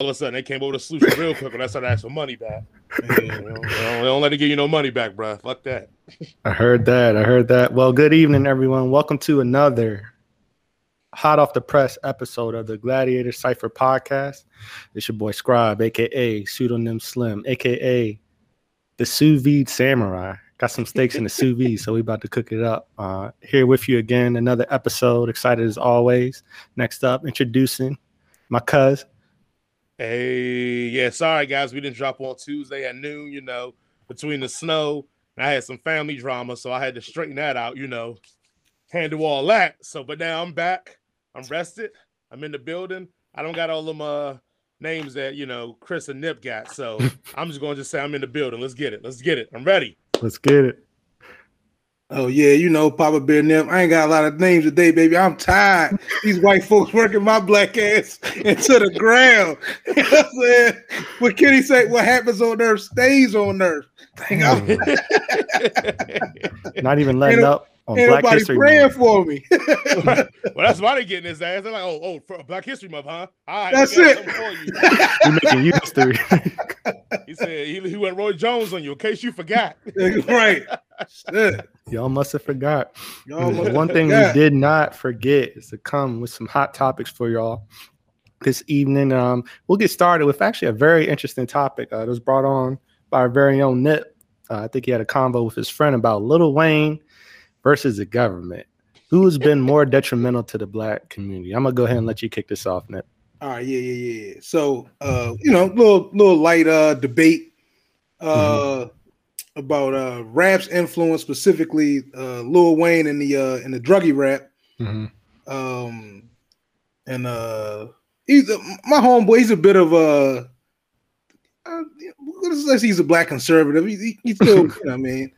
all of a sudden they came over to solution real quick when I started asking for money back. they, don't, they don't let it give you no money back, bro. Fuck that. I heard that. I heard that. Well, good evening, everyone. Welcome to another hot off the press episode of the Gladiator Cipher podcast. It's your boy Scribe, aka Pseudonym Slim, aka the sous vide samurai. Got some steaks in the sous vide, so we about to cook it up. Uh, here with you again, another episode. Excited as always. Next up, introducing my cuz Hey, yeah, sorry guys, we didn't drop on Tuesday at noon, you know, between the snow. And I had some family drama, so I had to straighten that out, you know, handle all that. So, but now I'm back. I'm rested. I'm in the building. I don't got all them uh names that you know Chris and Nip got. So I'm just gonna just say I'm in the building. Let's get it. Let's get it. I'm ready. Let's get it. Oh yeah, you know Papa Bear Nip. I ain't got a lot of names today, baby. I'm tired. These white folks working my black ass into the ground. you know what I'm saying? What Kenny say? What happens on earth stays on earth. Not even letting Ain't no- up on Ain't Black History praying Month. for me. well, that's why they getting his ass. They're like, oh, oh, for Black History Month, huh? All right, That's it. something for We making you history. He said he, he went Roy Jones on you in case you forgot. right. Shit. Y'all must have forgot. Y'all must One have thing we did not forget is to come with some hot topics for y'all this evening. Um, we'll get started with actually a very interesting topic uh, that was brought on by our very own Nip. Uh, I think he had a convo with his friend about Lil Wayne versus the government. Who has been more detrimental to the black community? I'm gonna go ahead and let you kick this off, Nip. All right, yeah, yeah, yeah. So, uh, you know, little little light uh debate uh about uh rap's influence, specifically uh Lil Wayne in the uh in the druggy rap. Um, and uh, he's a, my homeboy. He's a bit of a. Uh, let's say he's a black conservative. He, he- he's still, you know, what I mean,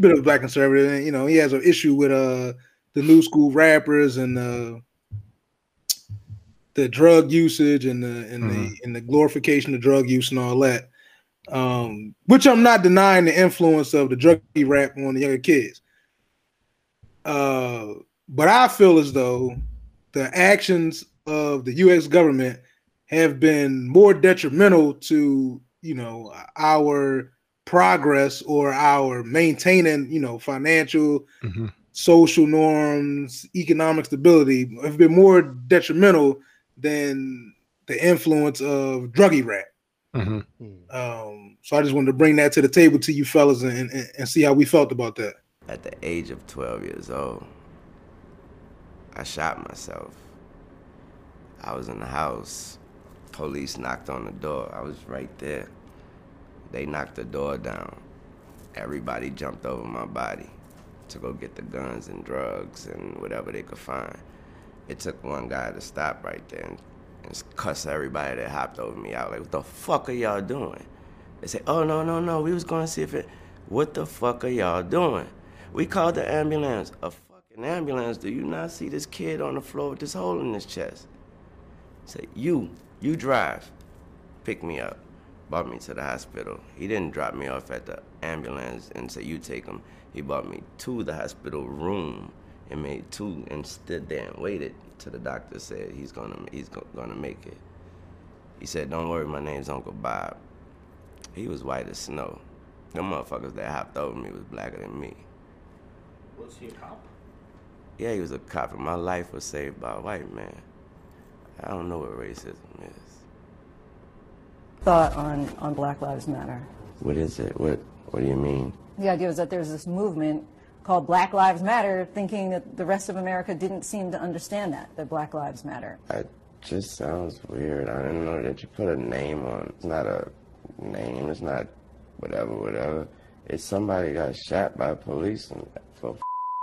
bit of a black conservative, and you know, he has an issue with uh the new school rappers and uh the drug usage and the and the and the glorification of drug use and all that. Um, which I'm not denying the influence of the druggy rap on the younger kids. Uh, but I feel as though the actions of the U.S. government have been more detrimental to you know our progress or our maintaining you know financial mm-hmm. social norms economic stability have been more detrimental than the influence of druggy rap mm-hmm. hmm. um so i just wanted to bring that to the table to you fellas and, and, and see how we felt about that At the age of 12 years old, I shot myself. I was in the house. Police knocked on the door. I was right there. They knocked the door down. Everybody jumped over my body to go get the guns and drugs and whatever they could find. It took one guy to stop right there and, and cuss everybody that hopped over me out. Like, what the fuck are y'all doing? They say, oh, no, no, no, we was going to see if it, what the fuck are y'all doing? We called the ambulance. A fucking ambulance. Do you not see this kid on the floor with this hole in his chest? Say, you, you drive. Pick me up. Brought me to the hospital. He didn't drop me off at the ambulance and say, you take him. He brought me to the hospital room and made two and stood there and waited till the doctor said he's gonna he's gonna make it. He said, "Don't worry, my name's Uncle Bob." He was white as snow. The motherfuckers that hopped over me was blacker than me. Was he a cop? Yeah, he was a cop, and my life was saved by a white man. I don't know what racism is. Thought on, on Black Lives Matter. What is it? What What do you mean? The idea was that there's this movement called Black Lives Matter, thinking that the rest of America didn't seem to understand that, that Black Lives Matter. It just sounds weird. I didn't know that you put a name on. It's not a name. It's not whatever, whatever. It's somebody got shot by police and for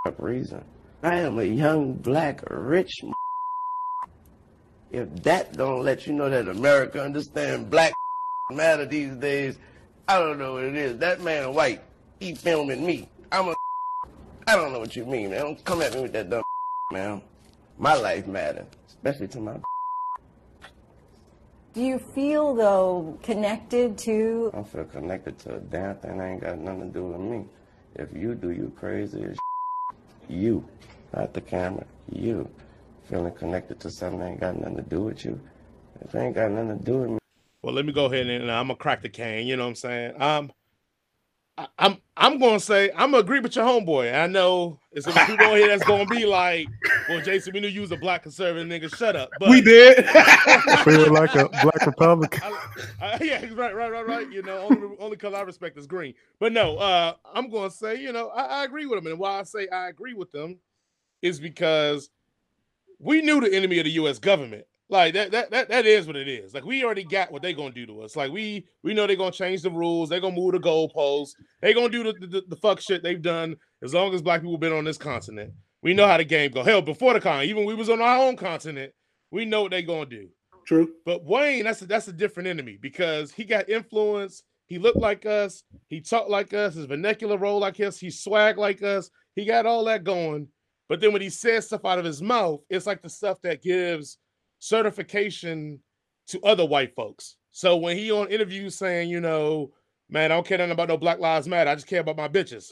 up reason. I am a young black rich. If that don't let you know that America understand black matter these days, I don't know what it is. That man white, he filming me. I'm a. I don't know what you mean, man. Don't come at me with that dumb man. My life matters, especially to my. Do you feel, though, connected to I don't feel connected to a damn thing that ain't got nothing to do with me. If you do you crazy as you, not the camera, you feeling connected to something that ain't got nothing to do with you. If it ain't got nothing to do with me. Well, let me go ahead and I'm gonna crack the can. You know what I'm saying? Um, I, I'm I'm gonna say I'm gonna agree with your homeboy. I know it's gonna be people on here that's gonna be like, "Well, Jason, we knew you was a black conservative nigga. Shut up." But we did. Feel like a black Republican. I, I, yeah, right, right, right, right. You know, only only color I respect is green. But no, uh, I'm gonna say, you know, I, I agree with him, and why I say I agree with them is because we knew the enemy of the U.S. government. Like that, that, that, that is what it is. Like we already got what they're gonna do to us. Like we, we know they're gonna change the rules. They're gonna move the goalposts. They're gonna do the, the, the fuck shit they've done as long as black people been on this continent. We know how the game go. Hell, before the con, even we was on our own continent, we know what they're gonna do. True. But Wayne, that's a, that's a different enemy because he got influence. He looked like us. He talked like us. His vernacular roll like us. He swag like us. He got all that going. But then when he says stuff out of his mouth, it's like the stuff that gives certification to other white folks. So when he on interviews saying, you know, man, I don't care nothing about no Black Lives Matter. I just care about my bitches.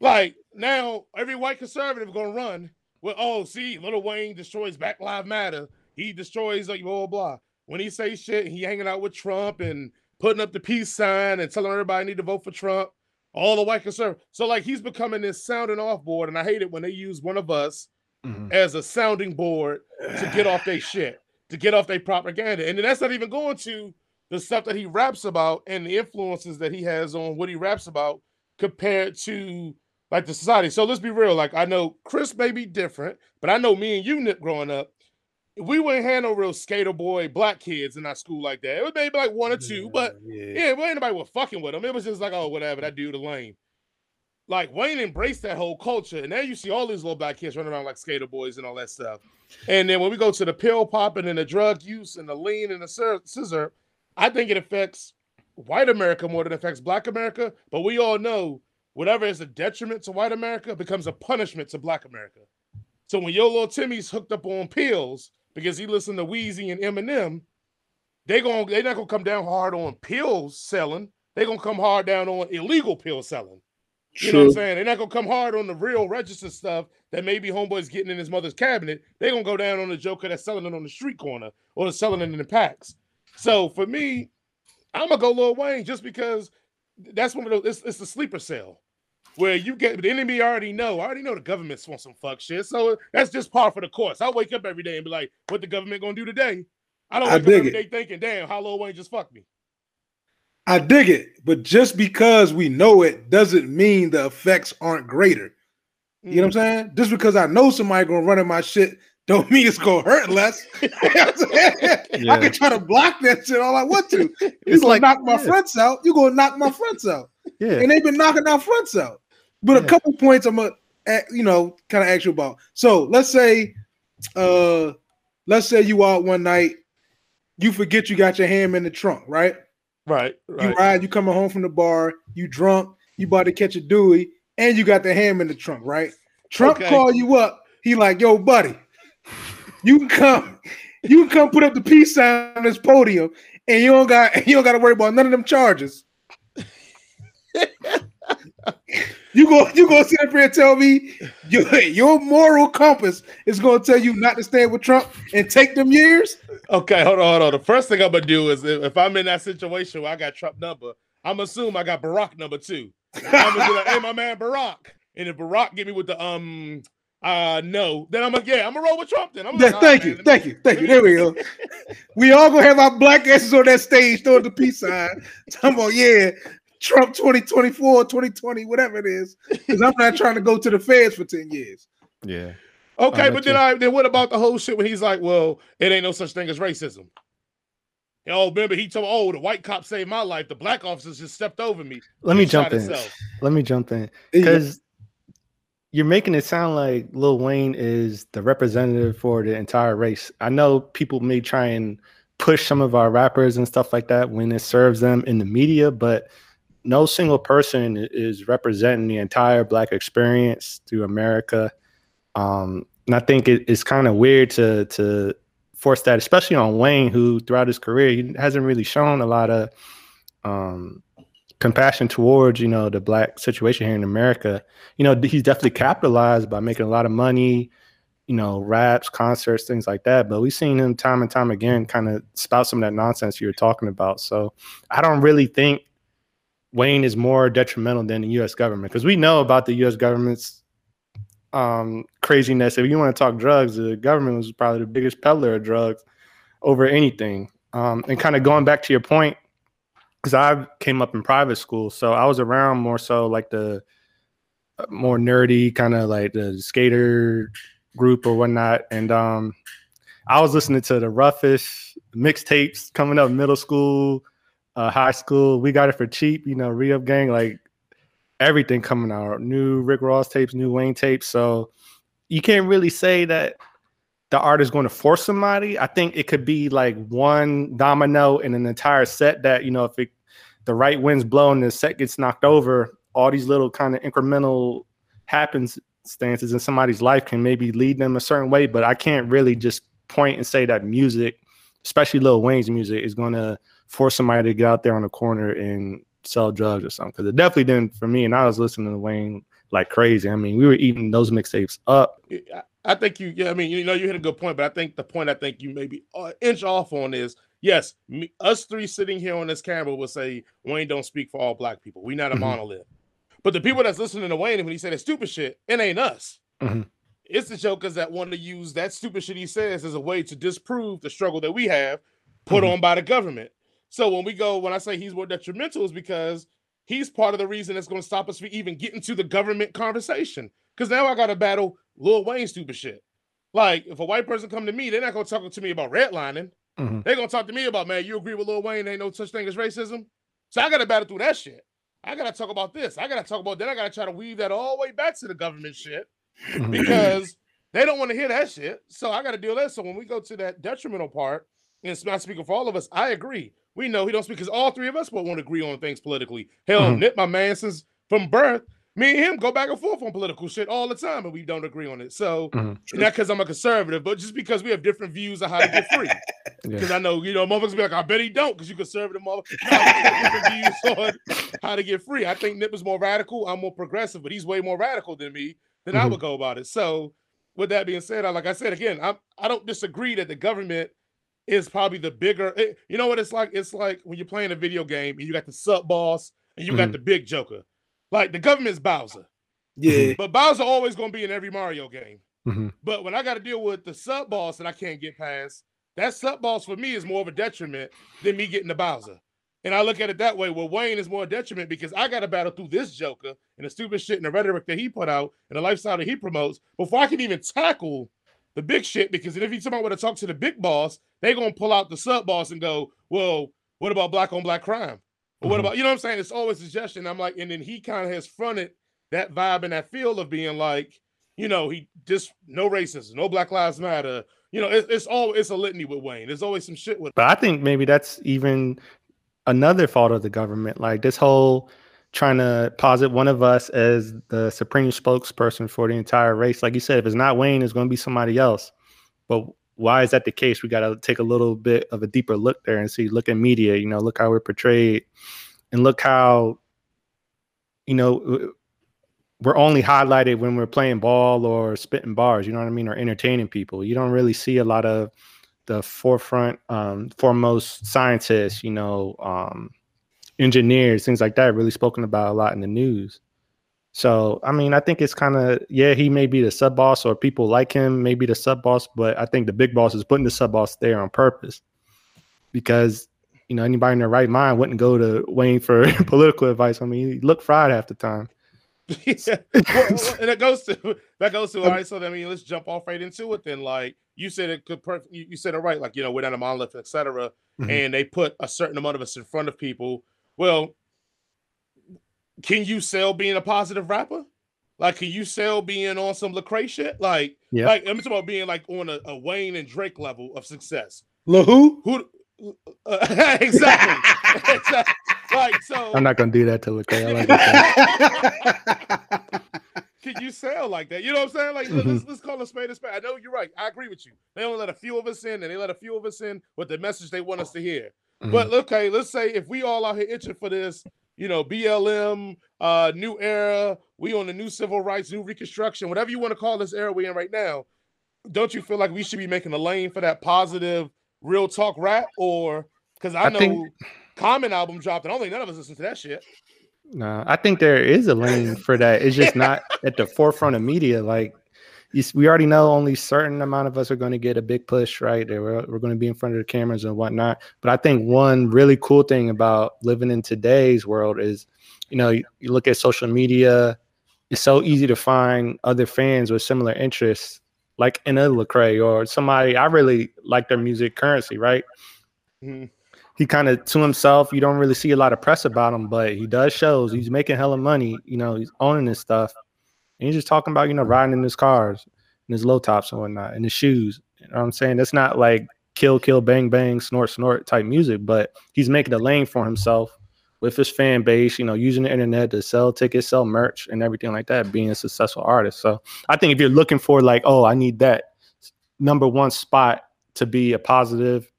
Like now, every white conservative gonna run. Well, oh, see, Lil Wayne destroys Black Lives Matter. He destroys like blah blah blah. When he say shit, he hanging out with Trump and putting up the peace sign and telling everybody need to vote for Trump. All the white conservatives. So like he's becoming this sounding off board, and I hate it when they use one of us Mhm. as a sounding board to get off their shit, to get off their propaganda. And then that's not even going to the stuff that he raps about and the influences that he has on what he raps about compared to like the society. So let's be real. Like I know Chris may be different, but I know me and you, Nick, growing up, we wouldn't have no real skater boy black kids in our school like that. It was maybe like one or two, but yeah. yeah, well, anybody was fucking with him. It was just like, oh, whatever, that dude a lame. Like Wayne embraced that whole culture, and now you see all these little black kids running around like skater boys and all that stuff. And then when we go to the pill popping and the drug use and the lean and the scissor- I think it affects white America more than it affects black America. But we all know whatever is a detriment to white America becomes a punishment to black America. So when your little Timmy's hooked up on pills because he listened to Weezy and Eminem, they gon' they not gonna come down hard on pills selling. They're gonna come hard down on illegal pill selling. You know what I'm saying? They're not gonna come hard on the real registered stuff that maybe homeboy's getting in his mother's cabinet. They're gonna go down on the joker that's selling it on the street corner or the selling it in the packs. So for me, I'm gonna go Lil Wayne just because that's one of those. It's, it's the sleeper cell where you get the enemy. Already know. I already know the government's want some fuck shit. So that's just par for the course. I wake up every day and be like, "What the government gonna do today?" I don't I wake up every it. day thinking, "Damn, how Lil Wayne just fucked me." I dig it, but just because we know it doesn't mean the effects aren't greater. You know what I'm saying? Just because I know somebody gonna run in my shit, don't mean it's gonna hurt less. You know what I'm saying? I Yeah. can try to block that shit all I want to. You It's gonna like- knock my yeah. fronts out. You gonna knock my fronts out, Yeah. and they've been knocking our fronts out. But a couple points I'm gonna, you know, kind of ask you about. So let's say, uh, let's say you out one night, you forget you got your ham in the trunk, right? Right, You ride, you coming home from the bar, you drunk, you about to catch a Dewey, and you got the ham in the trunk, right? Trump Okay. call you up. He like, yo, buddy, you can come, you can come put up the peace sign on this podium, and you don't got you don't got to worry about none of them charges. you go, you gonna sit up here and tell me your, your moral compass is gonna tell you not to stand with Trump and take them years? Okay, hold on, hold on. The first thing I'm gonna do is if, if I'm in that situation where I got Trump number, I'm assume I got Barack number two. I'm gonna be like, hey, my man Barack. And if Barack get me with the um uh no, then I'm gonna yeah, I'm gonna roll with Trump then. I'm Yeah, like, thank "Alright, you, man, thank me- you, thank you. There we go. We all gonna have our black asses on that stage throwing the peace sign. Talking about, yeah, Trump 2024, 2020, whatever it is. Because I'm not trying to go to the feds for 10 years. Yeah. Okay, but got then you. I then what about the whole shit when he's like, well, it ain't no such thing as racism. Oh, remember he told, oh, the white cop saved my life. The black officers just stepped over me. Let me jump in. himself. Let me jump in. Yeah. because you're making it sound like Lil Wayne is the representative for the entire race. I know people may try and push some of our rappers and stuff like that when it serves them in the media, but no single person is representing the entire black experience through America. Um, and I think it, it's kind of weird to to force that, especially on Wayne, who throughout his career he hasn't really shown a lot of um, compassion towards you know the black situation here in America. You know, he's definitely capitalized by making a lot of money, you know, raps, concerts, things like that. But we've seen him time and time again kind of spout some of that nonsense you were talking about. So I don't really think Wayne is more detrimental than the US government because we know about the US government's um, craziness. If you want to talk drugs, the government was probably the biggest peddler of drugs over anything. Um, and kind of going back to your point, because I came up in private school, so I was around more so like the uh, more nerdy kind of like the skater group or whatnot, and um, I was listening to the roughest mixtapes coming up middle school, uh, high school. We got it for cheap, you know, re up gang, like everything coming out, new Rick Ross tapes, new Wayne tapes. So you can't really say that the art is going to force somebody. I think it could be like one domino in an entire set that, you know, if it, the right winds blowing, the set gets knocked over, all these little kind of incremental happens stances in somebody's life can maybe lead them a certain way. But I can't really just point and say that music, especially Lil Wayne's music, is going to force somebody to get out there on the corner and sell drugs or something. Because it definitely didn't for me. And I was listening to Wayne like crazy. I mean, we were eating those mixtapes up. I think you, yeah, I mean, you know, you hit a good point, but I think the point I think you maybe uh, inch off on is yes, me, us three sitting here on this camera will say Wayne don't speak for all black people. We not a mm-hmm. monolith. But the people that's listening to Wayne when he said that stupid shit, it ain't us. Mm-hmm. It's the jokers that want to use that stupid shit he says as a way to disprove the struggle that we have put mm-hmm. on by the government. So when we go, when I say he's more detrimental, is because he's part of the reason that's going to stop us from even getting to the government conversation. Because now I got to battle Lil Wayne stupid shit. Like if a white person come to me, they're not going to talk to me about redlining. Mm-hmm. They're going to talk to me about, man, you agree with Lil Wayne? Ain't no such thing as racism. So I got to battle through that shit. I got to talk about this. I got to talk about then. I got to try to weave that all the way back to the government shit mm-hmm. because they don't want to hear that shit. So I got to deal with that. So when we go to that detrimental part, and it's not speaking for all of us, I agree. We know he don't speak because all three of us won't agree on things politically. Hell, mm-hmm. Nip, my man, since from birth, me and him go back and forth on political shit all the time, and we don't agree on it. So mm-hmm. not because I'm a conservative, but just because we have different views of how to get free. Because yeah. I know, you know, motherfuckers be like, I bet he don't, because you conservative motherfucker. No, different views on how to get free. I think Nip is more radical. I'm more progressive, but he's way more radical than me. Then mm-hmm. I would go about it. So with that being said, I, like I said again, I I don't disagree that the government is probably the bigger. It, you know what it's like? It's like when you're playing a video game and you got the sub boss and you mm-hmm. got the big Joker. Like the government's Bowser. Yeah. But Bowser always gonna be in every Mario game. Mm-hmm. But when I got to deal with the sub boss that I can't get past, that sub boss for me is more of a detriment than me getting the Bowser. And I look at it that way. Well, Wayne is more detriment because I got to battle through this Joker and the stupid shit and the rhetoric that he put out and the lifestyle that he promotes before I can even tackle the big shit because if you somebody want to talk to the big boss, they're gonna pull out the sub boss and go, Well, what about black on black crime? Or what mm-hmm. about you know what I'm saying? It's always a suggestion. I'm like, and then he kind of has fronted that vibe and that feel of being like, you know, he just no racism, no Black Lives Matter. You know, it's, it's all it's a litany with Wayne. There's always some shit with. But I think maybe that's even another fault of the government. Like this whole trying to posit one of us as the supreme spokesperson for the entire race. Like you said, if it's not Wayne, it's going to be somebody else. But why is that the case? We got to take a little bit of a deeper look there and see. Look at media. You know, look how we're portrayed, and look how, you know, we're only highlighted when we're playing ball or spitting bars. You know what I mean, or entertaining people. You don't really see a lot of the forefront, um, foremost scientists. You know, um, engineers, things like that, really spoken about a lot in the news. So, I mean, I think it's kind of, yeah, he may be the sub boss or people like him may be the sub boss, but I think the big boss is putting the sub boss there on purpose because, you know, anybody in their right mind wouldn't go to Wayne for political advice. I mean, he looked fried half the time. yeah. Well, and it goes to that goes to all right. So I mean, let's jump off right into it. Then, like you said, it could perfect. You, you said it right. Like you know, we're not a monolith, etc. Mm-hmm. And they put a certain amount of us in front of people well, can you sell being a positive rapper? Like, can you sell being on some Lecrae shit? Like, yeah. like I'm talking about being like on a, a Wayne and Drake level of success. La who? Who? Uh, exactly. exactly. Like, so I'm not gonna do that to Lecrae. Like can you sell like that? You know what I'm saying? Like, mm-hmm. let's, let's call a spade a spade. I know you're right. I agree with you. They only let a few of us in, and they let a few of us in with the message they want us to hear. Mm-hmm. But okay, let's say if we all out here itching for this, you know, BLM, uh, new era, we on the new civil rights, new reconstruction, whatever you want to call this era we in right now. don't you feel like we should be making a lane for that positive real talk rap? Or because I, I know think- Common album dropped, and I don't think none of us listen to that shit. No, I think there is a lane for that. It's just not at the forefront of media. Like you, we already know only certain amount of us are going to get a big push, right? We're, we're going to be in front of the cameras and whatnot. But I think one really cool thing about living in today's world is, you know, you, you look at social media, it's so easy to find other fans with similar interests, like in a Lecrae or somebody. I really like their music currency, right? Mhm. he kind of to himself. You don't really see a lot of press about him, but he does shows. He's making hella money. You know, he's owning his stuff. And he's just talking about, you know, riding in his cars and his low tops and whatnot and his shoes. You know what I'm saying? That's not like kill, kill, bang, bang, snort, snort type music, but he's making a lane for himself with his fan base, you know, using the internet to sell tickets, sell merch, and everything like that, being a successful artist. So I think if you're looking for like, oh, I need that number one spot to be a positive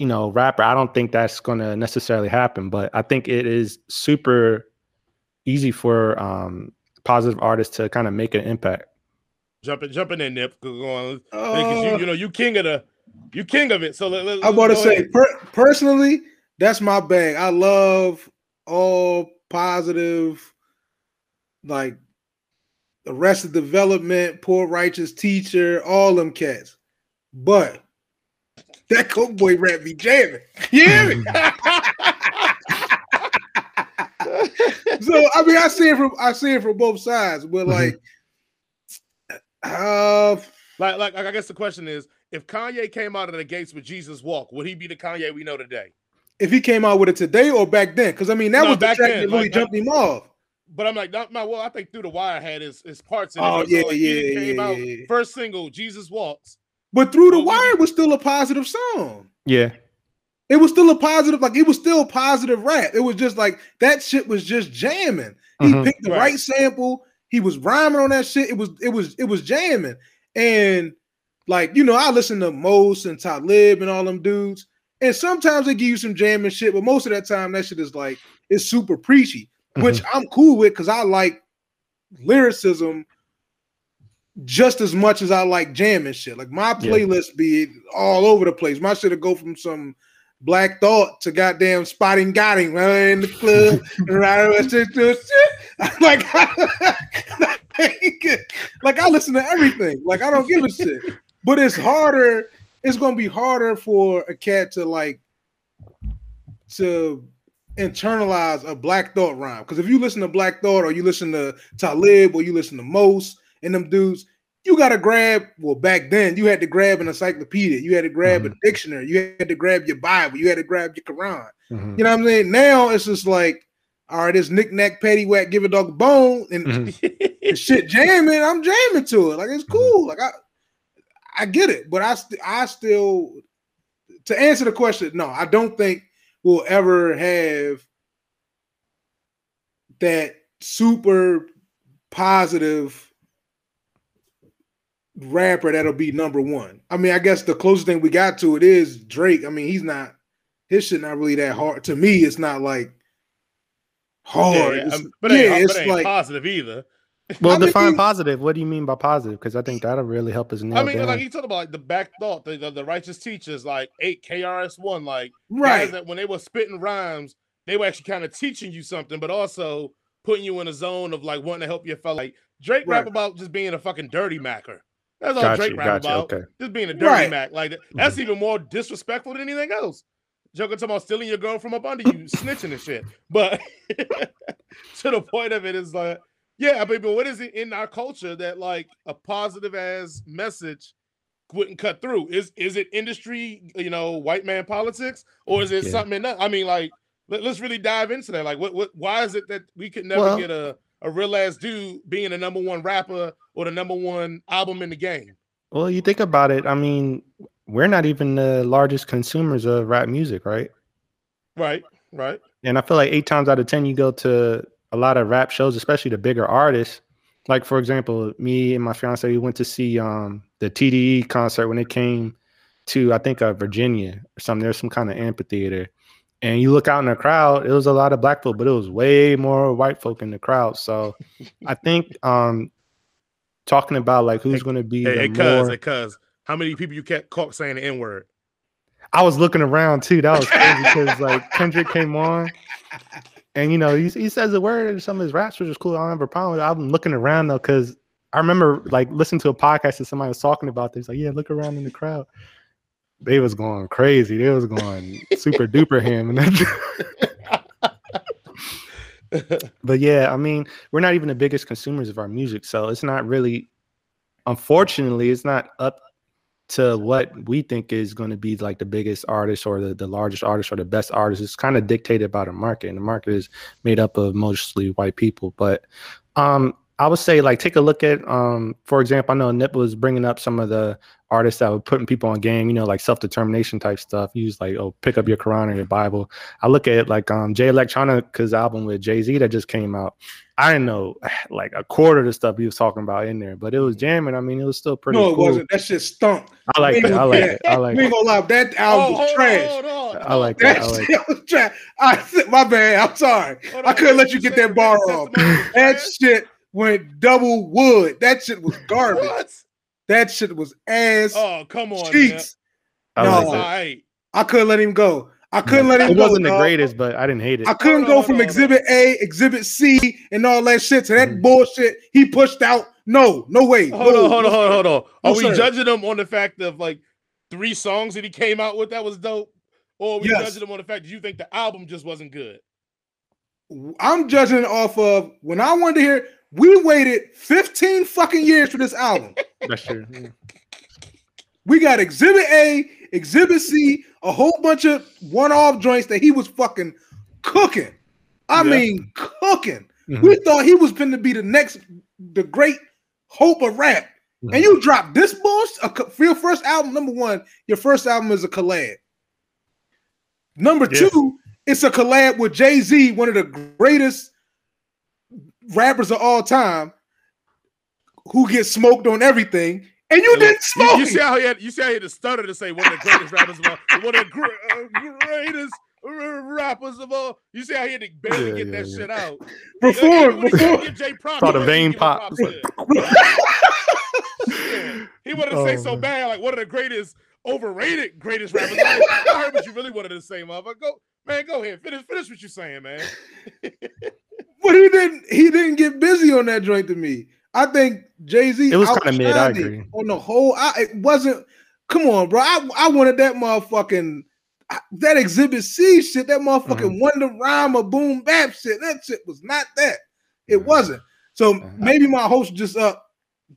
you know, rapper. I don't think that's to necessarily happen, but I think it is super easy for um, positive artists to kind of make an impact. Jumping, jumping in, Nip. Go. Because Uh, you, you know, you king of the, you king of it. So let, let, I want to say, per- personally, that's my bag. I love all positive, like Arrested Development, Poor Righteous Teacher, all them cats. But that Coke Boy rap be jamming. You hear me? So I mean, I see it from I see it from both sides, but like, uh, like, like, I guess the question is, if Kanye came out of the gates with Jesus Walk, would he be the Kanye we know today? if he came out with it today or back then, because I mean that No, was the back track then, that really like- jumped him off. But I'm like, not, not well. I think Through the Wire had his, his parts in it. Oh, So, yeah, like, yeah, came yeah, out yeah, yeah. first single, Jesus Walks. But Through the Wire was still a positive song. Yeah. It was still a positive, like it was still positive rap. It was just like that shit was just jamming. He Mhm. picked the Right. right sample. He was rhyming on that shit. It was it was it was jamming. And like you know, I listen to Mos and Talib and all them dudes. And sometimes they give you some jamming shit, but most of that time that shit is like it's super preachy, which I'm cool with because I like lyricism just as much as I like jamming shit. Like my Yeah. playlist be all over the place. My shit'll go from some Black Thought to goddamn spotting got him right in the club. right, like, like I listen to everything. Like I don't give a shit. But it's harder. It's gonna be harder for a cat to like to internalize a Black Thought rhyme. Because if you listen to Black Thought or you listen to Talib or you listen to Mos and them dudes, you gotta grab. Well, back then you had to grab an encyclopedia, you had to grab a dictionary, you had to grab your Bible, you had to grab your Quran. Mhm. You know what I'm saying? Now it's just like, all right, it's knick knack, patty whack, give a dog a bone, and Mhm. the shit jamming. I'm jamming to it. Like it's cool. Like I, I get it, but I, st- I still, to answer the question, no, I don't think we'll ever have that super positive rapper that'll be number one. I mean, I guess the closest thing we got to it is Drake. I mean, he's not his shit not really that hard. To me, it's not like hard. Yeah, It's- um, but it ain't, yeah, but it's it ain't like positive either. Well, I mean- define positive. What do you mean by positive? Because I think that'll really help us nail I mean, down. like he talked about like the Black Thought, the, the, the righteous teachers, like eight KRS one, like right. that when they were spitting rhymes, they were actually kind of teaching you something, but also putting you in a zone of like wanting to help your fellow. Like Drake rap about just being a fucking dirty macker. That's all Got Drake you, rap got you, about. okay. Just being a dirty Right. mac. Like that's mm-hmm. even more disrespectful than anything else. Joker talking about stealing your girl from up under you, snitching and shit. But to the point of it is like, yeah, I mean, but what is it in our culture that like a positive as message wouldn't cut through? Is is it industry, you know, white man politics, or is it Yeah. something in that? I mean, like, let, us really dive into that. Like, what what why is it that we could never Well- get a a real ass dude being the number one rapper or the number one album in the game? well, you think about it. I mean, we're not even the largest consumers of rap music, right? Right, right. And I feel like eight times out of ten, you go to a lot of rap shows, especially the bigger artists. Like for example, me and my fiance we went to see um the TDE concert when it came to I think uh, Virginia or something. There's some kind of amphitheater, and you look out in the crowd, it was a lot of black folk, but it was way more white folk in the crowd. So I think um talking about like who's going to be Hey, the hey, cuz, more. hey, cuz, how many people you kept caught saying the N word? I was looking around too. That was crazy because like Kendrick came on, and you know he, he says the word in some of his raps, which is cool. I don't have a problem with it. I'm looking around though because I remember like listening to a podcast and somebody was talking about this. Like, yeah, look around in the crowd. They was going crazy. They was going super duper ham. And but yeah, I mean, we're not even the biggest consumers of our music, so it's not really. Unfortunately, it's not up to what we think is going to be like the biggest artist or the, the largest artist or the best artist. It's kind of dictated by the market, and the market is made up of mostly white people. But um, I would say like take a look at um, for example, I know Nip was bringing up some of the artists that were putting people on game, you know, like self determination type stuff. Use like oh, pick up your Quran or your Bible. I look at like um Jay Electronica's album with Jay Z that just came out. I didn't know like a quarter of the stuff he was talking about in there, but it was jamming. I mean, it was still pretty. no, it cool. wasn't. That shit stunk. I like We that. I like it. I like we ain't it. gonna lie. That Oh, album was hold on, trash. on. I like that. That I like shit was trash. I my bad. I'm sorry. Hold I couldn't what let you get that bar off. Testimony That shit went double wood. That shit was garbage. What? That shit was ass Oh, come on. cheeks. I No. like right. I couldn't let him go. I couldn't let him It go. wasn't the greatest, but I didn't hate it. I couldn't Hold go on, from hold on, Exhibit A, Exhibit C, and all that shit to that Mhm. bullshit he pushed out. No, no way. Hold no, on, hold on, hold on, hold on. No, Are we sir. judging him on the fact of like three songs that he came out with that was dope? Or are we Yes. judging him on the fact that you think the album just wasn't good? I'm judging off of when I wanted to hear. We waited 15 fucking years for this album. That's true. Yeah. We got Exhibit A, Exhibit C, a whole bunch of one-off joints that he was fucking cooking. I Yeah. mean, cooking. Mhm. We thought he was going to be the next, the great hope of rap. Mhm. And you drop this bullshit a for your first album. Number one, your first album is a collab. Number Yeah. two, it's a collab with Jay Z, one of the greatest rappers of all time, who get smoked on everything. And you didn't smoke. you him. see how he had you see how he had to stutter to say one of the greatest rappers of all, one of the gre- uh, greatest rappers of all. You see how he had to barely Yeah, get yeah, that yeah. shit out. Before, Even when he before, said Jay props, Saw he the vein giving pop. Yeah. He wanted to say Oh, so man. bad, like one of the greatest, overrated greatest rappers. Like, I heard what you really wanted to say, motherfucker. Go, man, go ahead, finish, finish what you're saying, man. but he didn't. He didn't get busy on that joint to me. I think Jay Z. It was kinda mid, I agree. On the whole, I it wasn't. Come on, bro. I, I wanted that motherfucking that Exhibit C shit. That motherfucking Mm-hmm. Wonder Rhyme or Boom Bap shit. That shit was not that. It Mhm. wasn't. So Mhm. maybe my host just up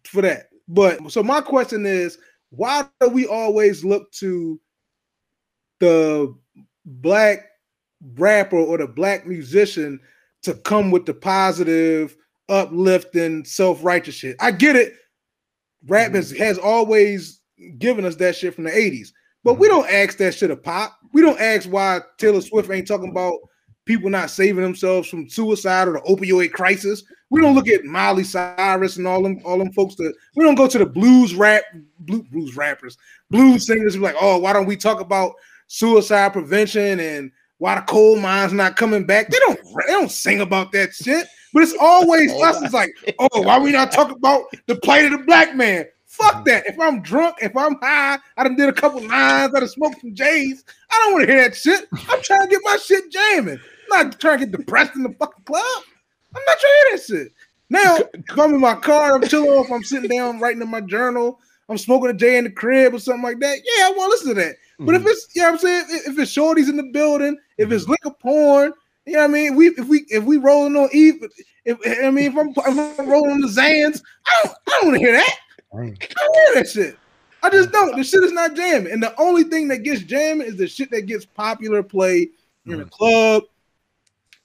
for that. But so my question is, why do we always look to the black rapper or the black musician to come with the positive, uplifting, self-righteous shit? I get it. Rap mm-hmm. has, has always given us that shit from the 80s. But we mm-hmm. don't ask that shit a pop. We don't ask why Taylor Swift ain't talking about people not saving themselves from suicide or the opioid crisis. We don't look at Miley Cyrus and all them all them folks that we don't go to the blues rap blue, blues rappers, blues singers. We're like, oh, why don't we talk about suicide prevention and why the coal mines not coming back? They don't they don't sing about that shit. But it's always us. It's like, oh, why we not talk about the plight of the black man? Fuck that. If I'm drunk, if I'm high, I done did a couple lines, I done smoked some J's. I don't want to hear that shit. I'm trying to get my shit jamming. I'm not trying to get depressed in the fucking club. I'm not trying to hear that shit. Now, if I'm in my car, I'm chilling off, I'm sitting down writing in my journal, I'm smoking a J in the crib or something like that. Yeah, I want to listen to that. But if mm. it's, you know what I'm saying, if it's shorties in the building, if mm-hmm. it's liquor porn, you know what I mean? We if we if we rolling on Eve, if I mean if I'm, if I'm rolling the Zans, I don't I don't want to hear that. I don't hear that shit. I just mm. don't. The shit is not jamming. And the only thing that gets jamming is the shit that gets popular play in a mm. club,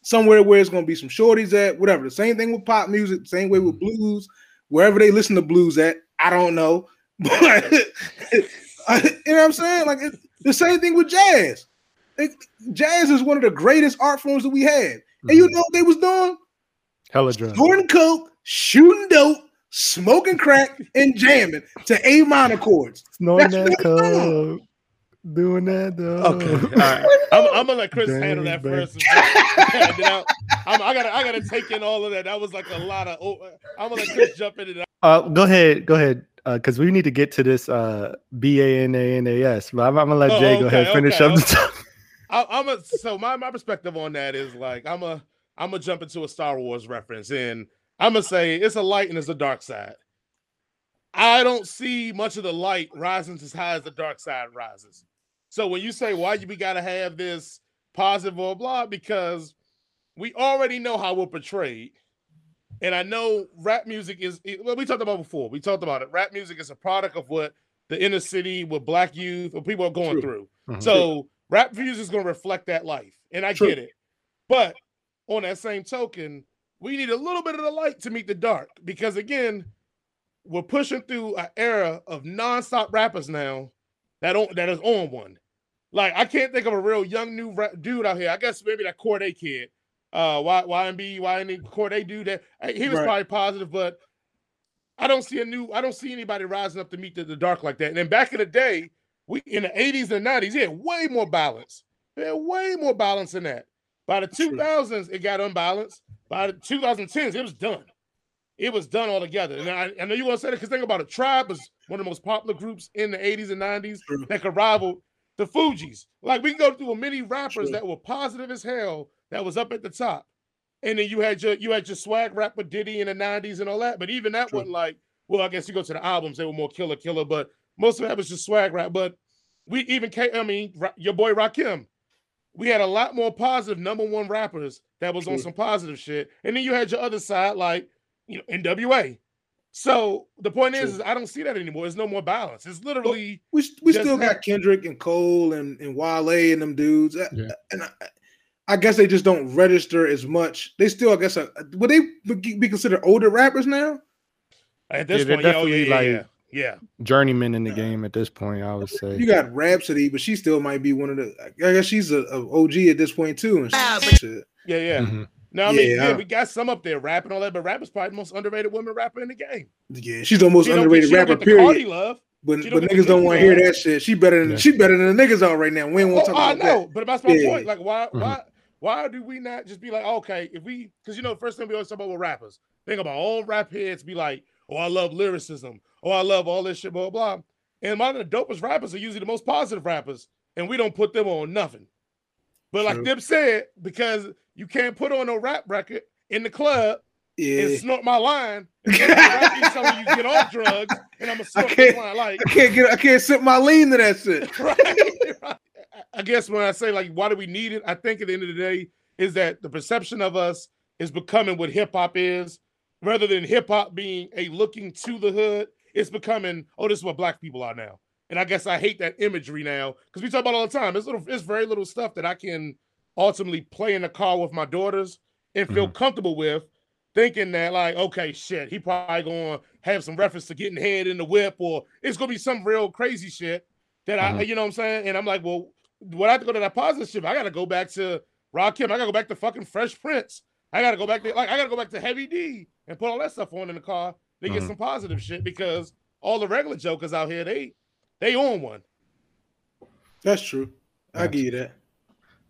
somewhere where it's gonna be some shorties at, whatever. The same thing with pop music, same way with mm. blues, wherever they listen to blues at. I don't know. But you know what I'm saying? Like the same thing with jazz. It- jazz is one of the greatest art forms that we had. And you know what they was doing? Hella drugs. Snorting coke, shooting dope, smoking crack, and jamming to A minor chords. Snorting that coke. Doing that though. Okay, all right. I'm, I'm gonna let Chris Dang, handle that baby. first. I'll- I'm, I gotta, I gotta take in all of that. That was like a lot of. Oh, I'm gonna let Chris jump into that. Uh, go ahead, go ahead, because we need to get to this uh, B A N A N A S. But I'm, I'm gonna let Oh, Jay go ahead okay, finish okay, up the okay. I, I'm a so my, my perspective on that is like I'm a I'm gonna jump into a Star Wars reference and I'm gonna say it's a light and it's a dark side. I don't see much of the light rising as high as the dark side rises. So when you say why we gotta have this positive or blah, because we already know how we're portrayed. And I know rap music is well, we talked about before. We talked about it. Rap music is a product of what the inner city, with black youth, or people are going True. through. Mhm. So rap views is going to reflect that life, and I True. get it. But on that same token, we need a little bit of the light to meet the dark because again, we're pushing through an era of nonstop rappers now that on that is on one. Like I can't think of a real young new rap dude out here. I guess maybe that Cordae kid, uh, Y YMB YN Cordae dude. That he was Right. probably positive, but I don't see a new. I don't see anybody rising up to meet the, the dark like that. And then back in the day, we in the 80s and 90s, he had way more balance. He had way more balance than that. By the 2000s, it got unbalanced. By the 2010s, it was done. It was done altogether. And I, I know you want to say that because think about it. Tribe was one of the most popular groups in the 80s and 90s True. that could rival the Fugees. Like we can go through many rappers True. that were positive as hell that was up at the top. And then you had your you had your swag rapper Diddy in the 90s and all that. But even that True. wasn't like, well, I guess you go to the albums, they were more killer killer, but most of that was just swag rap. But we even came, I mean, your boy Rakim. We had a lot more positive number one rappers that was on some positive shit. And then you had your other side, like you know, NWA. So the point is, is I don't see that anymore. There's no more balance. It's literally We we still got Kendrick and Cole and, and Wale and them dudes. Uh, Yeah. And I, I guess they just don't register as much. They still, I guess, uh, would they be be considered older rappers now? at this Yeah, they're point, yeah, oh, yeah, yeah, like, yeah, yeah. Journeyman in the game at this point, I would say. You got Rapsody, but she still might be one of the. I guess she's a, a OG at this point too. And shit. Yeah, yeah. Mhm. No, I mean, Yeah. yeah, we got some up there rapping all that, but rap is probably the most underrated woman rapper in the game. Yeah, she's the most She don't get- underrated she don't rapper. get the Cardi Period. love. But she but niggas don't want to hear that shit. She better than Yeah. she better than the niggas out right now. We ain't want to Oh, talk I about know, that. but that's my Yeah. point. Like, why, Mhm. why, why do we not just be like, okay, if we, because you know, first thing we always talk about with rappers, think about all rap heads be like, oh, I love lyricism, oh, I love all this shit, blah blah. blah. And of the dopest rappers are usually the most positive rappers, and we don't put them on nothing. But like True. Dip said, because you can't put on a rap record in the club and Yeah, snort my line. And you get off drugs, and I'm gonna snort can't- line. Like, I can't get I can't sip my lean to that shit. right, right. I guess when I say like, why do we need it? I think at the end of the day is that the perception of us is becoming what hip hop is, rather than hip hop being a looking to the hood. It's becoming, oh, this is what black people are now. And I guess I hate that imagery now because we talk about all the time. It's little, it's very little stuff that I can ultimately play in the car with my daughters and feel comfortable with, thinking that like, okay, shit, he probably gonna have some reference to getting head in the whip, or it's gonna be some real crazy shit that I, Mhm. you know what I'm saying? And I'm like, well, when I have to go to that positive shit, I gotta go back to Rakim. I gotta go back to fucking Fresh Prince. I gotta go back to like I gotta go back to Heavy D and put all that stuff on in the car they get Mhm. some positive shit because all the regular jokers out here, they they on one. That's true. I Gotcha. give you that.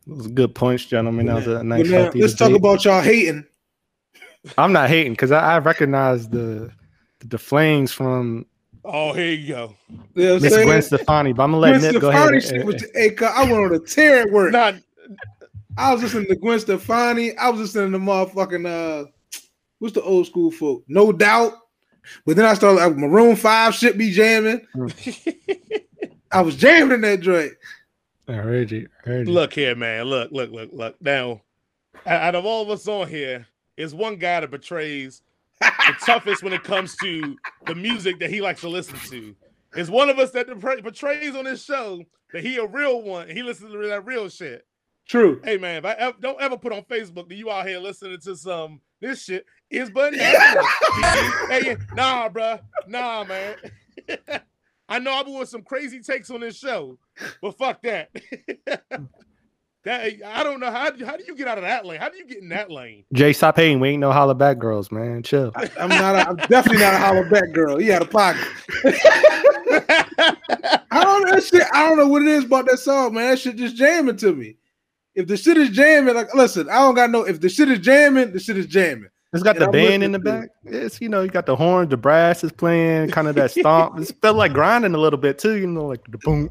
Those are good points, gentlemen. That was a But nice. now, healthy let's talk debate. about y'all hating. I'm not hating because I, I recognize the the flames from Oh, here you go. You know Miss saying? Gwen Stefani, but I'm gonna let Gwen Nip go ahead. Stefani and- shit was hey, cuz, I went on a tear at work. Not I was listening to Gwen Stefani. I was listening to motherfucking uh, what's the old school folk? No doubt. But then I started like Maroon Five shit be jamming. Mm. I was jamming in that joint. I heard you. I heard you. look here, man. Look, look, look, look. Now, out out of all of us on here, is one guy that betrays the toughest when it comes to the music that he likes to listen to. Is one of us that betray- betrays on this show that he a real one. He listens to that real shit. True. Hey man, if I ev- don't ever put on Facebook that you out here listening to some this shit is bananas. hey, nah, bruh. Nah, man. I know I've been with some crazy takes on this show, but fuck that. that I don't know how how do you get out of that lane? How do you get in that lane? Jay, stop hating. We ain't no holla back girls, man. Chill. I'm not. A, I'm definitely not a holler back girl. He had a pocket. I don't know that shit. I don't know what it is about that song, man. That shit just jamming to me. If the shit is jamming, like listen, I don't got no. If the shit is jamming, the shit is jamming. It's got And the I'm band in the to it. back. It's you know, you got the horns, the brass is playing, kind of that stomp. it felt like grinding a little bit too, you know, like the boom,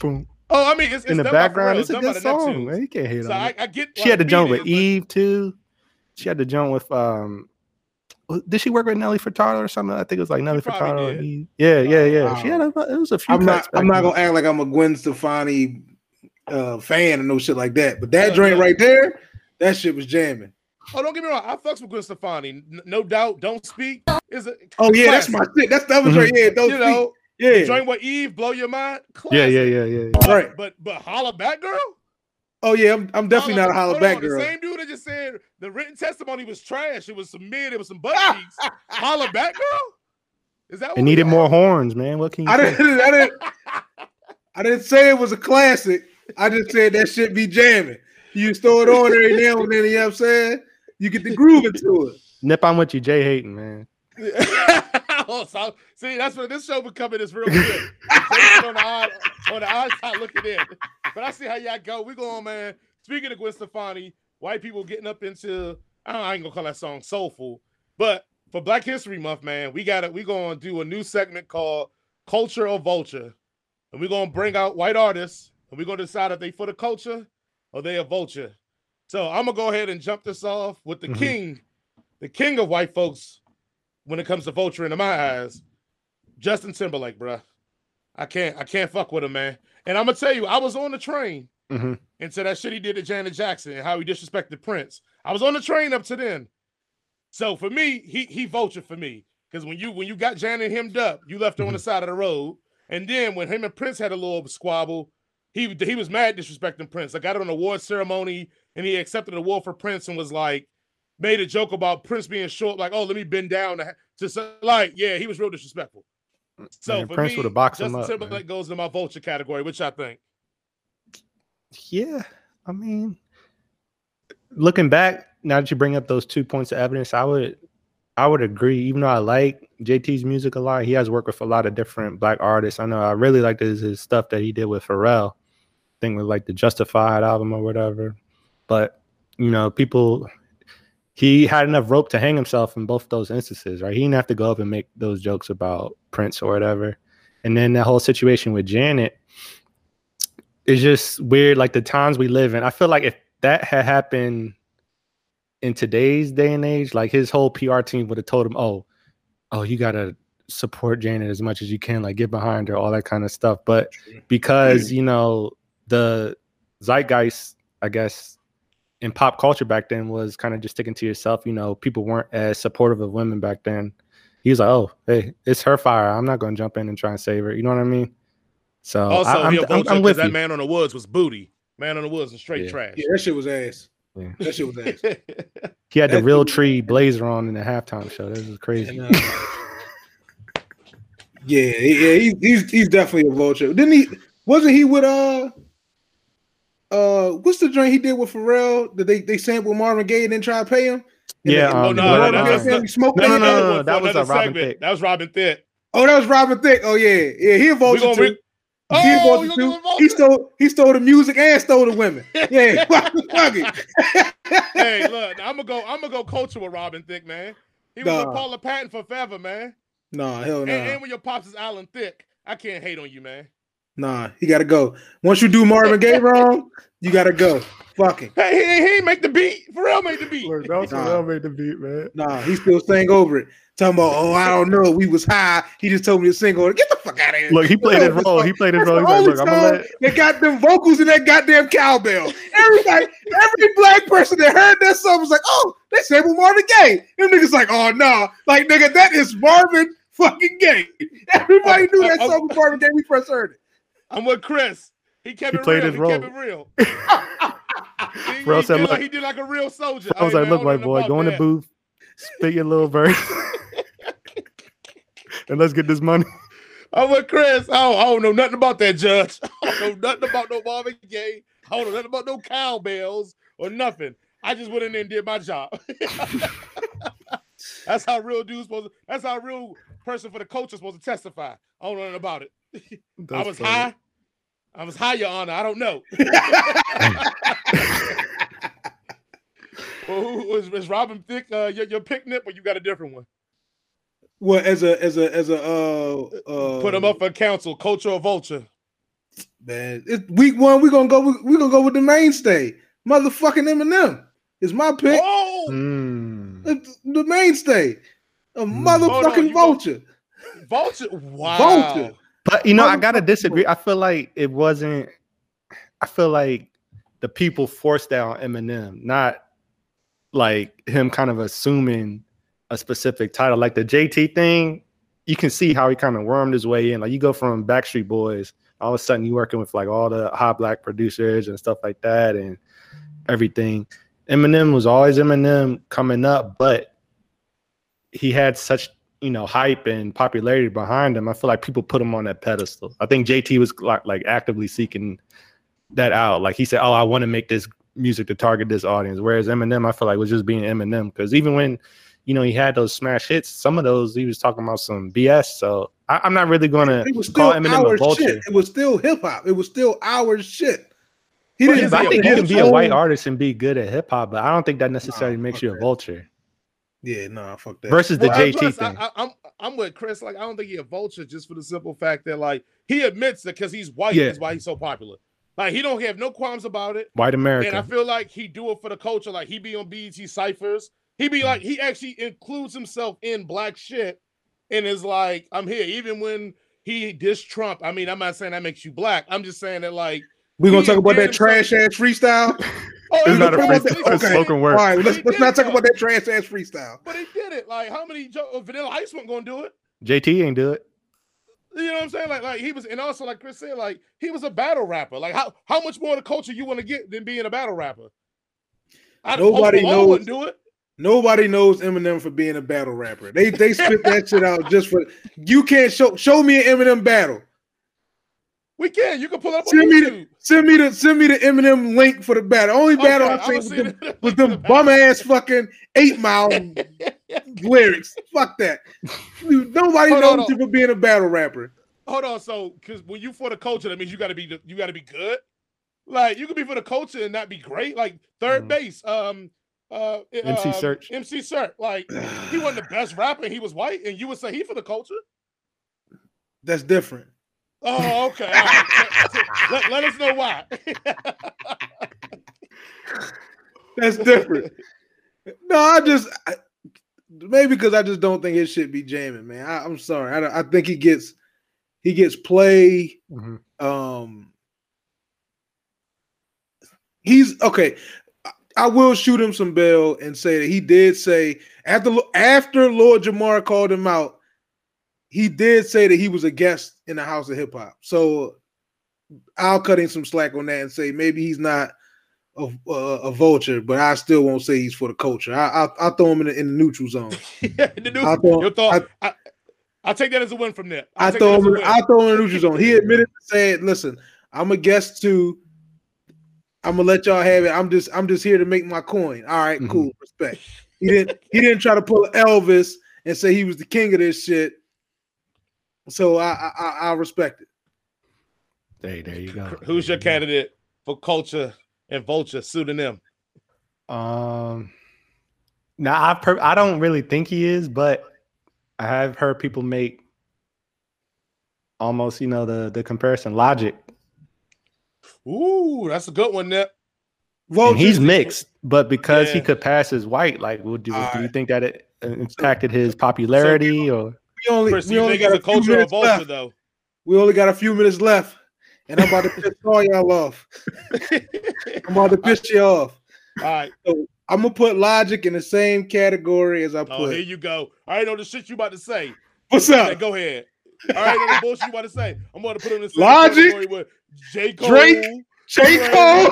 boom Oh, I mean, it's, it's in the background. Pharrell, It's a good the song, man. You can't hate So on I, it. I get. She had to the joint beat with but- Eve too. She had to joint with um. Did she work with Nelly Furtado or something? I think it was like Nelly Furtado. and Eve. Yeah, yeah, yeah. She had a, it was a few. I'm not. I'm not gonna act like I'm a Gwen Stefani uh, fan and no shit like that. But that Yeah, joint yeah. right there, that shit was jamming. Oh, don't get me wrong. I fucks with Gwen Stefani. No doubt. Don't speak. Is a Oh yeah, that's my shit. That's the other joint. Yeah, those You know, yeah, joint with Eve, blow your mind. Yeah, yeah, yeah, yeah. yeah. But, Right. But but holla back, girl. Oh yeah, I'm, I'm definitely not a holla back on, girl. The same dude that just said the written testimony was trash. It was some mid. It was some butt cheeks. holla back, girl. Is that? It needed more got? horns, man. What can you I say? didn't. I didn't. I didn't say it was a classic. I just said that shit be jamming. You throw it on every now and then. You know what I'm saying? You get the groove into it. Nip, I'm with you, Jay Hayton, man. oh, so, see, that's what this show becoming is real good. Jason on the odd, on the odd side looking in. But I see how y'all go. We going, man. Speaking of Gwen Stefani, white people getting up into I, don't, I ain't gonna call that song soulful, but for Black History Month, man, we got it. We gonna do a new segment called Culture or Vulture, and we're gonna bring out white artists, and we're gonna decide if they for the culture or they a vulture. So I'm gonna go ahead and jump this off with the Mhm. king, the king of white folks when it comes to vulture in my eyes, Justin Timberlake, bruh. I can't, I can't fuck with him, man. And I'm gonna tell you, I was on the train hmm into that shit he did to Janet Jackson and how he disrespected Prince. I was on the train up to then. So for me, he he vulture for me. Because when you when you got Janet hemmed up, you left her on the side of the road. And then when him and Prince had a little squabble, he he was mad disrespecting Prince. I got an award ceremony and he accepted an award for Prince and was like, made a joke about Prince being short, like, oh, let me bend down to, to like, yeah, he was real disrespectful. So Man, for Prince me, would've boxed him Justin up, man. Timberlake goes into my vulture category, which I think. Yeah, I mean, looking back, now that you bring up those two points of evidence, I would, I would agree. Even though I like JT's music a lot, he has worked with a lot of different black artists. I know I really liked his, his stuff that he did with Pharrell. I think with like the Justified album or whatever. But you know, people, he had enough rope to hang himself in both those instances, right? He didn't have to go up and make those jokes about Prince or whatever. And then that whole situation with Janet is just weird like the times we live in i feel like if that had happened in today's day and age like his whole pr team would have told him oh oh you gotta support janet as much as you can like get behind her all that kind of stuff but because you know the zeitgeist i guess in pop culture back then was kind of just sticking to yourself you know people weren't as supportive of women back then he was like oh hey it's her fire i'm not going to jump in and try and save her you know what i mean so Also, I, he am a vulture I'm, 'cause with that you. man on the woods was booty. Man of the Woods was straight Yeah. trash. Yeah, that shit was ass. Yeah. That shit was ass. He had the Realtree blazer on in the halftime show. This is crazy. And, uh, yeah, yeah, he's he's he's definitely a vulture. Didn't he? Wasn't he with uh uh what's the joint he did with Pharrell that they they sampled Marvin Gaye and then try to pay him? And Yeah, they- um, Oh, no, the no, no, Gaye that's family smoked No, no, that no, no, that was, another Robin segment. Thicke. That was Robin Thicke. Oh, that was Robin Thicke. Oh yeah, yeah, he a vulture gonna too. re- he a Oh, vulture you too. give him? He stole he stole the music and stole the women. Yeah, fuck, fuck it. hey, look, I'm gonna go. I'm gonna go culture with Robin Thicke, man. He was Nah. with Paula Patton for forever, man. Nah, hell And, no. and when your pops is Alan Thicke, I can't hate on you, man. Nah, he gotta go. Once you do Marvin Gaye wrong, you gotta go. Fucking. Hey, he, he make the beat. Pharrell made the beat. Look, that was Nah. well made the beat, man. Nah, he still sang over it. Talking about, oh, I don't know. We was high. He just told me to sing over it. Get the fuck out of here. Look, he played his That's role. the- He played it That's role. the He's like, only look, I'm gonna let. that got them vocals in that goddamn cowbell. Everybody, every black person that heard that song was like, oh, they sampled Marvin Gaye. Them niggas like, oh no, like nigga, that is Marvin fucking Gaye. Everybody knew that Uh, uh, song was Marvin Gaye. We first heard it. I'm with Chris. He kept He it played real. his he role. kept it real. he, Bro he said, did "Look." like, he did like a real soldier. I was Hey, like, man, look, don't white boy, go in the booth, spit your little verse, and let's get this money. I'm with Chris. Oh, I don't know nothing about that, Judge. I don't know nothing about no Marvin Gaye. I don't know nothing about no cowbells or nothing. I just went in there and did my job. that's how real dudes supposed to, that's how a real person for the culture is supposed to testify. I don't know nothing about it. I was funny. high. I was high, Your Honor. I don't know. Well, who- is, is Robin Thicke uh, your, your picnic, or you got a different one? Well, as a as a as a uh, uh Put him up for council, culture or vulture. man. It's week one. We're gonna go. With, we're gonna go with the mainstay, motherfucking Eminem. Is my pick. Oh, Mm. It's the mainstay, a Hmm. motherfucking you go- vulture. vulture! Wow, Vulture. But you know, I gotta disagree. I feel like it wasn't. I feel like the people forced on Eminem, not like him kind of assuming a specific title. Like the JT thing, you can see how he kind of wormed his way in. Like you go from Backstreet Boys, all of a sudden you working with like all the hot black producers and stuff like that, and everything. Eminem was always Eminem coming up, but he had such you know hype and popularity behind him. I feel like people put him on that pedestal. I think JT was like, like actively seeking that out. Like he said, "Oh, I want to make this music to target this audience." Whereas Eminem, I feel like was just being Eminem because even when you know he had those smash hits, some of those he was talking about some BS. So I, I'm not really going to It was still call Eminem a vulture. shit. It was still hip hop. It was still our shit. He But didn't. I think you can be a white artist and be good at hip hop, but I don't think that necessarily Nah, makes fuck you a vulture. Yeah, nah, fuck that. Versus the Well, JT plus, thing. I, I, I'm I'm with Chris. Like, I don't think he a vulture just for the simple fact that like he admits that because he's white Yeah. is why he's so popular. Like he don't have no qualms about it. white America. And I feel like he do it for the culture. Like he be on BET ciphers. He be like he actually includes himself in black shit, and is like, I'm here. Even when he diss Trump. I mean, I'm not saying that makes you black. I'm just saying that like, we gonna talk about that trash ass freestyle. oh, It's not a did freestyle, it's it's okay. spoken word. right, let's let's not talk about that trash ass freestyle. But he did it. Like, how many jo- uh, Vanilla Ice wasn't gonna do it? JT ain't do it. You know what I'm saying? Like, like he was, and also like Chris said, like he was a battle rapper. Like, how how much more of the culture you want to get than being a battle rapper? I, Nobody Post knows- Wouldn't do it. Nobody knows Eminem for being a battle rapper. They they spit that shit out just for you can't show show me an Eminem battle. We can. You can pull it up on Send me YouTube. the send me the send me the Eminem link for the battle. Only battle Okay, I've I'ma seen see was them, the- was them bum ass fucking eight mile lyrics. Fuck that. Nobody Hold knows hold you for being a battle rapper. Hold on, so because when you for the culture, that means you got to be the- you got to be good. Like you could be for the culture and not be great. Like 3rd Mhm. Bass, um, uh, MC um, Search. MC Serch. Like he wasn't the best rapper. He was white, and you would say he for the culture. That's different. Oh, okay. All right. let, let us know why. That's different. no, I just I, maybe because I just don't think it should be jamming, man. I, I'm sorry. I, I think he gets he gets play. Mhm. Um, he's okay. I- I will shoot him some bail and say that he did say after after Lord Jamar called him out, he did say that he was a guest in the House of Hip Hop. So I'll cut him some slack on that and say maybe he's not a, a, a vulture, but I still won't say he's for the culture. I, I'll, I'll throw him in the, in the neutral zone. Yeah, the new- I thought- your thought. I, I, take that as a win from there. I'll I throw him. In. I throw him in the neutral zone. He admitted to saying, "Listen, I'm a guest too. I'm gonna let y'all have it. I'm just, I'm just here to make my coin. All right, Mhm. cool, respect." He didn't, he didn't try to pull Elvis and say he was the king of this shit. So I, I, I, I respect it. Hey, there you go. Who's your you candidate for culture and vulture pseudonym? Um, now I per- I don't really think he is, but I have heard people make almost you know the the comparison logic, Ooh, that's a good one, Nip. and he's mixed. But because he could pass as white, like, would you do you think that it uh, impacted his popularity or? We only, Chris, we you only think got a culture minutes vulture left. though? We only got a few minutes left, and I'm about to piss all y'all off. I'm about to piss you off. All right. I'm gonna put Logic in the same category as I oh, put. Oh, here you go. I already know the shit you about to say. What's up? go ahead. All right, know the bullshit you about to say. I'm to put in the same Logic, category with J. Cole, Drake, J. Cole.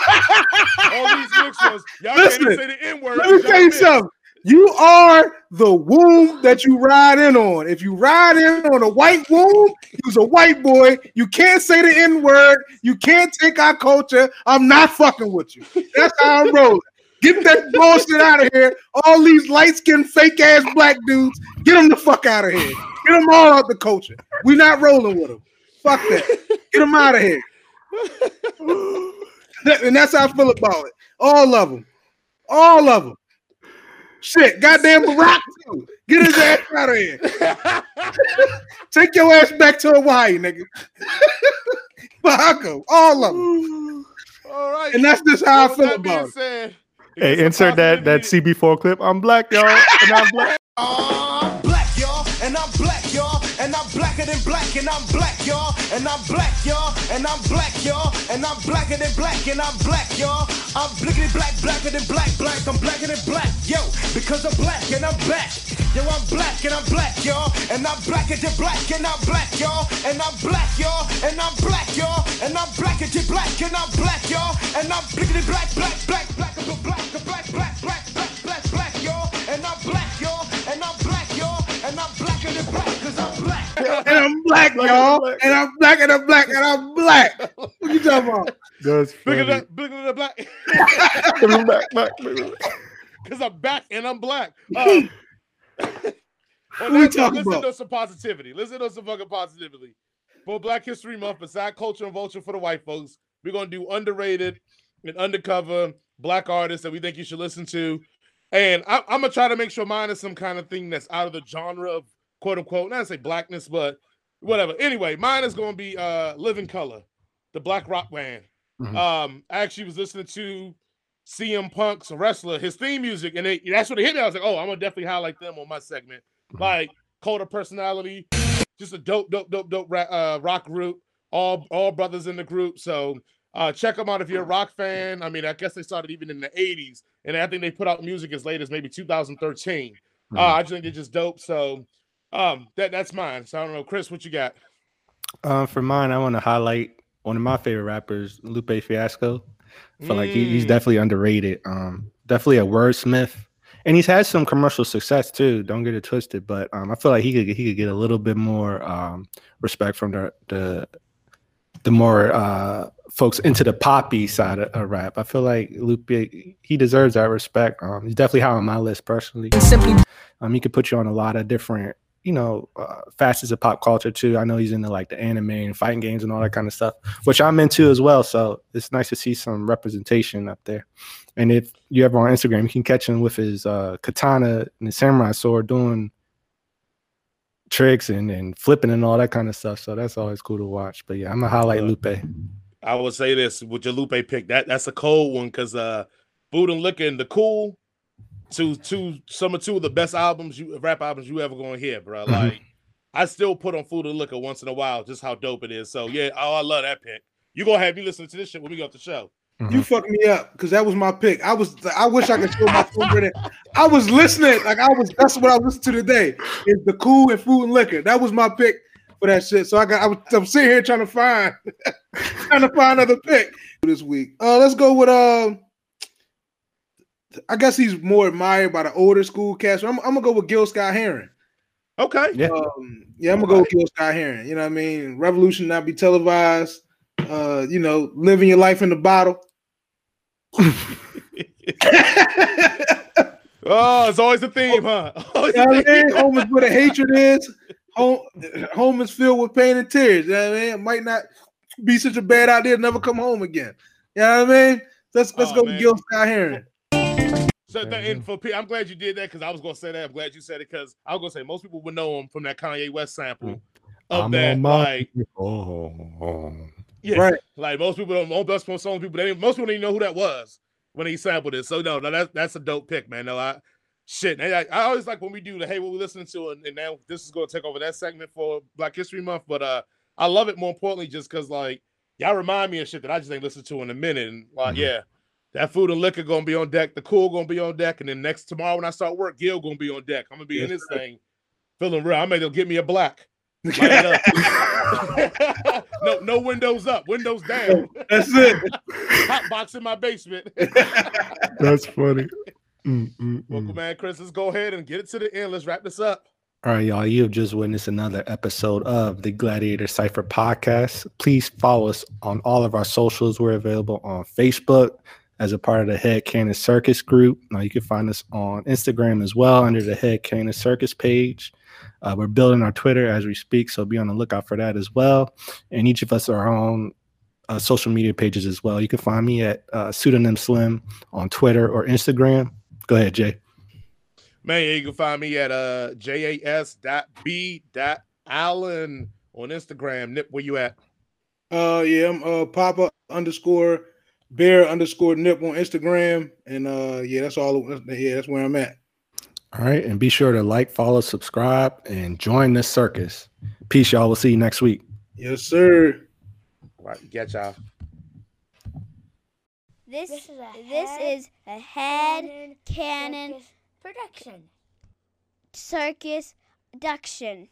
all these mixed ones. Y'all Listen, can't even say the N word. Let me tell you something. You are the womb that you ride in on. If you ride in on a white womb, you's a white boy. You can't say the N word. You can't take our culture. I'm not fucking with you. That's how I'm rolling. Get that bullshit out of here. All these light skinned fake ass black dudes, get them the fuck out of here. Get them all out the culture. We're not rolling with them. Fuck that. Get them out of here. and that's how I feel about it. All of them. All of them. Shit, goddamn Barack too. Get his ass out of here. Take your ass back to Hawaii, nigga. Bahago, all of them. All right. And that's just how I feel that about it. said, Hey, insert that that CB4 clip. I'm black, y'all, and I'm black. I'm oh. Blacker than black, and I'm black, y'all, and I'm black, y'all, and I'm black, y'all, and I'm blacker than black, and I'm black, y'all. I'm blickety black, blacker than black, black, I'm blacker than black, yo, because I'm black and I'm back. Yo, I'm black and I'm black, y'all, and I'm blacker than black, and I'm black, y'all, and I'm black, y'all, and I'm black, y'all, and I'm blacker than black, and I'm black, y'all, and I'm blickety black, black, black, black, black, black, black, I'm black. And I'm black, y'all. And I'm black and I'm black and I'm black. What you talking about? That's Look funny. at that. Look at the black. I'm black, black, black. Because I'm back and I'm black. Uh, On What we that note, talking listen about? to some positivity. Listen to some fucking positivity. For Black History Month, beside culture and vulture for the white folks, we're gonna do underrated and undercover black artists that we think you should listen to. And I, I'm gonna try to make sure mine is some kind of thing that's out of the genre of quote unquote, not to say blackness, but whatever. Anyway, mine is gonna be uh Living Colour, the black rock band. Mhm. Um, I actually was listening to CM Punk's wrestler, his theme music, and that's what it hit me. I was like, oh, I'm gonna definitely highlight them on my segment. Mhm. Like Cult of Personality, just a dope, dope, dope, dope uh, rock group. All all brothers in the group. So uh, check them out if you're a rock fan. I mean, I guess they started even in the 80s, and I think they put out music as late as maybe 2013. Uh, Mhm. I just think they're just dope. So um, that that's mine. So I don't know, Chris, what you got? Um, for mine, I want to highlight one of my favorite rappers, Lupe Fiasco. I feel like he, he's Mm. definitely underrated. Um, definitely a wordsmith, and he's had some commercial success too. Don't get it twisted, but um, I feel like he could he could get a little bit more um, respect from the the the more uh, folks into the poppy side of, of rap. I feel like Lupe he deserves that respect. Um, he's definitely high on my list personally. Um, he could put you on a lot of different you know, uh, facets of pop culture too. I know he's into like the anime and fighting games and all that kind of stuff, which I'm into as well. So it's nice to see some representation up there. And if you ever on Instagram, you can catch him with his uh, katana and his samurai sword doing tricks and, and flipping and all that kind of stuff. So that's always cool to watch. But yeah, I'm gonna highlight Uh, Lupe. I would say this with your Lupe pick. That that's a cold one because uh Food and Liquor and the Cool, two two some of two of the best albums you rap albums you ever gonna hear, bro. Mhm. Like I still put on Food and Liquor once in a while, just how dope it is. So yeah, oh I love that pick. You gonna have me listen to this shit when we go to the show. You fucked me up because that was my pick. I was I wish I could show my phone right there. I was listening, like I was that's what I listened to today. Is the cool and food and liquor. That was my pick for that shit. So I got I was I'm sitting here trying to find trying to find another pick this week. Uh let's go with um I guess he's more admired by the older school cast. I'm, I'm gonna go with Gil Scott Heron. Okay. Yeah. Um, yeah, I'm gonna go with Gil Scott Heron. You know what I mean? Revolution not be televised. Uh, you know, living your life in the bottle. Oh, it's always a theme, huh? Always You a know what I mean? Home is where the hatred is. Home, home is filled with pain and tears. You know what I mean? It might not be such a bad idea to never come home again. You know what I mean? Let's let's Oh, go man. with Gil Scott Heron. So and for P- I'm glad you did that because I was gonna say that. I'm glad you said it because I was gonna say most people would know him from that Kanye West sample of I'm that. Like, Oh, yeah, Right. like most people don't. Most best some people, they, most people didn't know who that was when he sampled it. So no, no, that's that's a dope pick, man. No, I shit. I, I always like when we do the hey, what we listening to, and, and now this is gonna take over that segment for Black History Month. But uh, I love it more importantly just because like y'all remind me of shit that I just ain't listened to in a minute, and like Mhm. yeah. That food and liquor gonna be on deck. The cool gonna be on deck, and then next tomorrow when I start work, Gil gonna be on deck. I'm gonna be in Yes, this thing, feeling real. I may they'll get me a black. Light it up. no, no windows up, windows down. That's it. Hot box in my basement. that's funny. Mm, mm, Well, mm. man, Chris, let's go ahead and get it to the end. Let's wrap this up. All right, y'all. You have just witnessed another episode of the Gladiator Cipher podcast. Please follow us on all of our socials. We're available on Facebook as a part of the Head Cannon Circus group. Now you can find us on Instagram as well under the Head Cannon Circus page. Uh, we're building our Twitter as we speak, so be on the lookout for that as well. And each of us are on uh, social media pages as well. You can find me at uh, pseudonym Slim on Twitter or Instagram. Go ahead, Jay. Man, you can find me at uh jas dot b dot allen on Instagram. Nip, where you at? Uh, yeah, I'm uh Papa underscore Bear underscore Nip on Instagram, and uh, yeah, that's all. Yeah, that's where I'm at. All right, and be sure to like, follow, subscribe, and join this circus. Peace, y'all. We'll see you next week. Yes, sir. All right, get y'all. This, this is a this head, is a head cannon production. Circus production.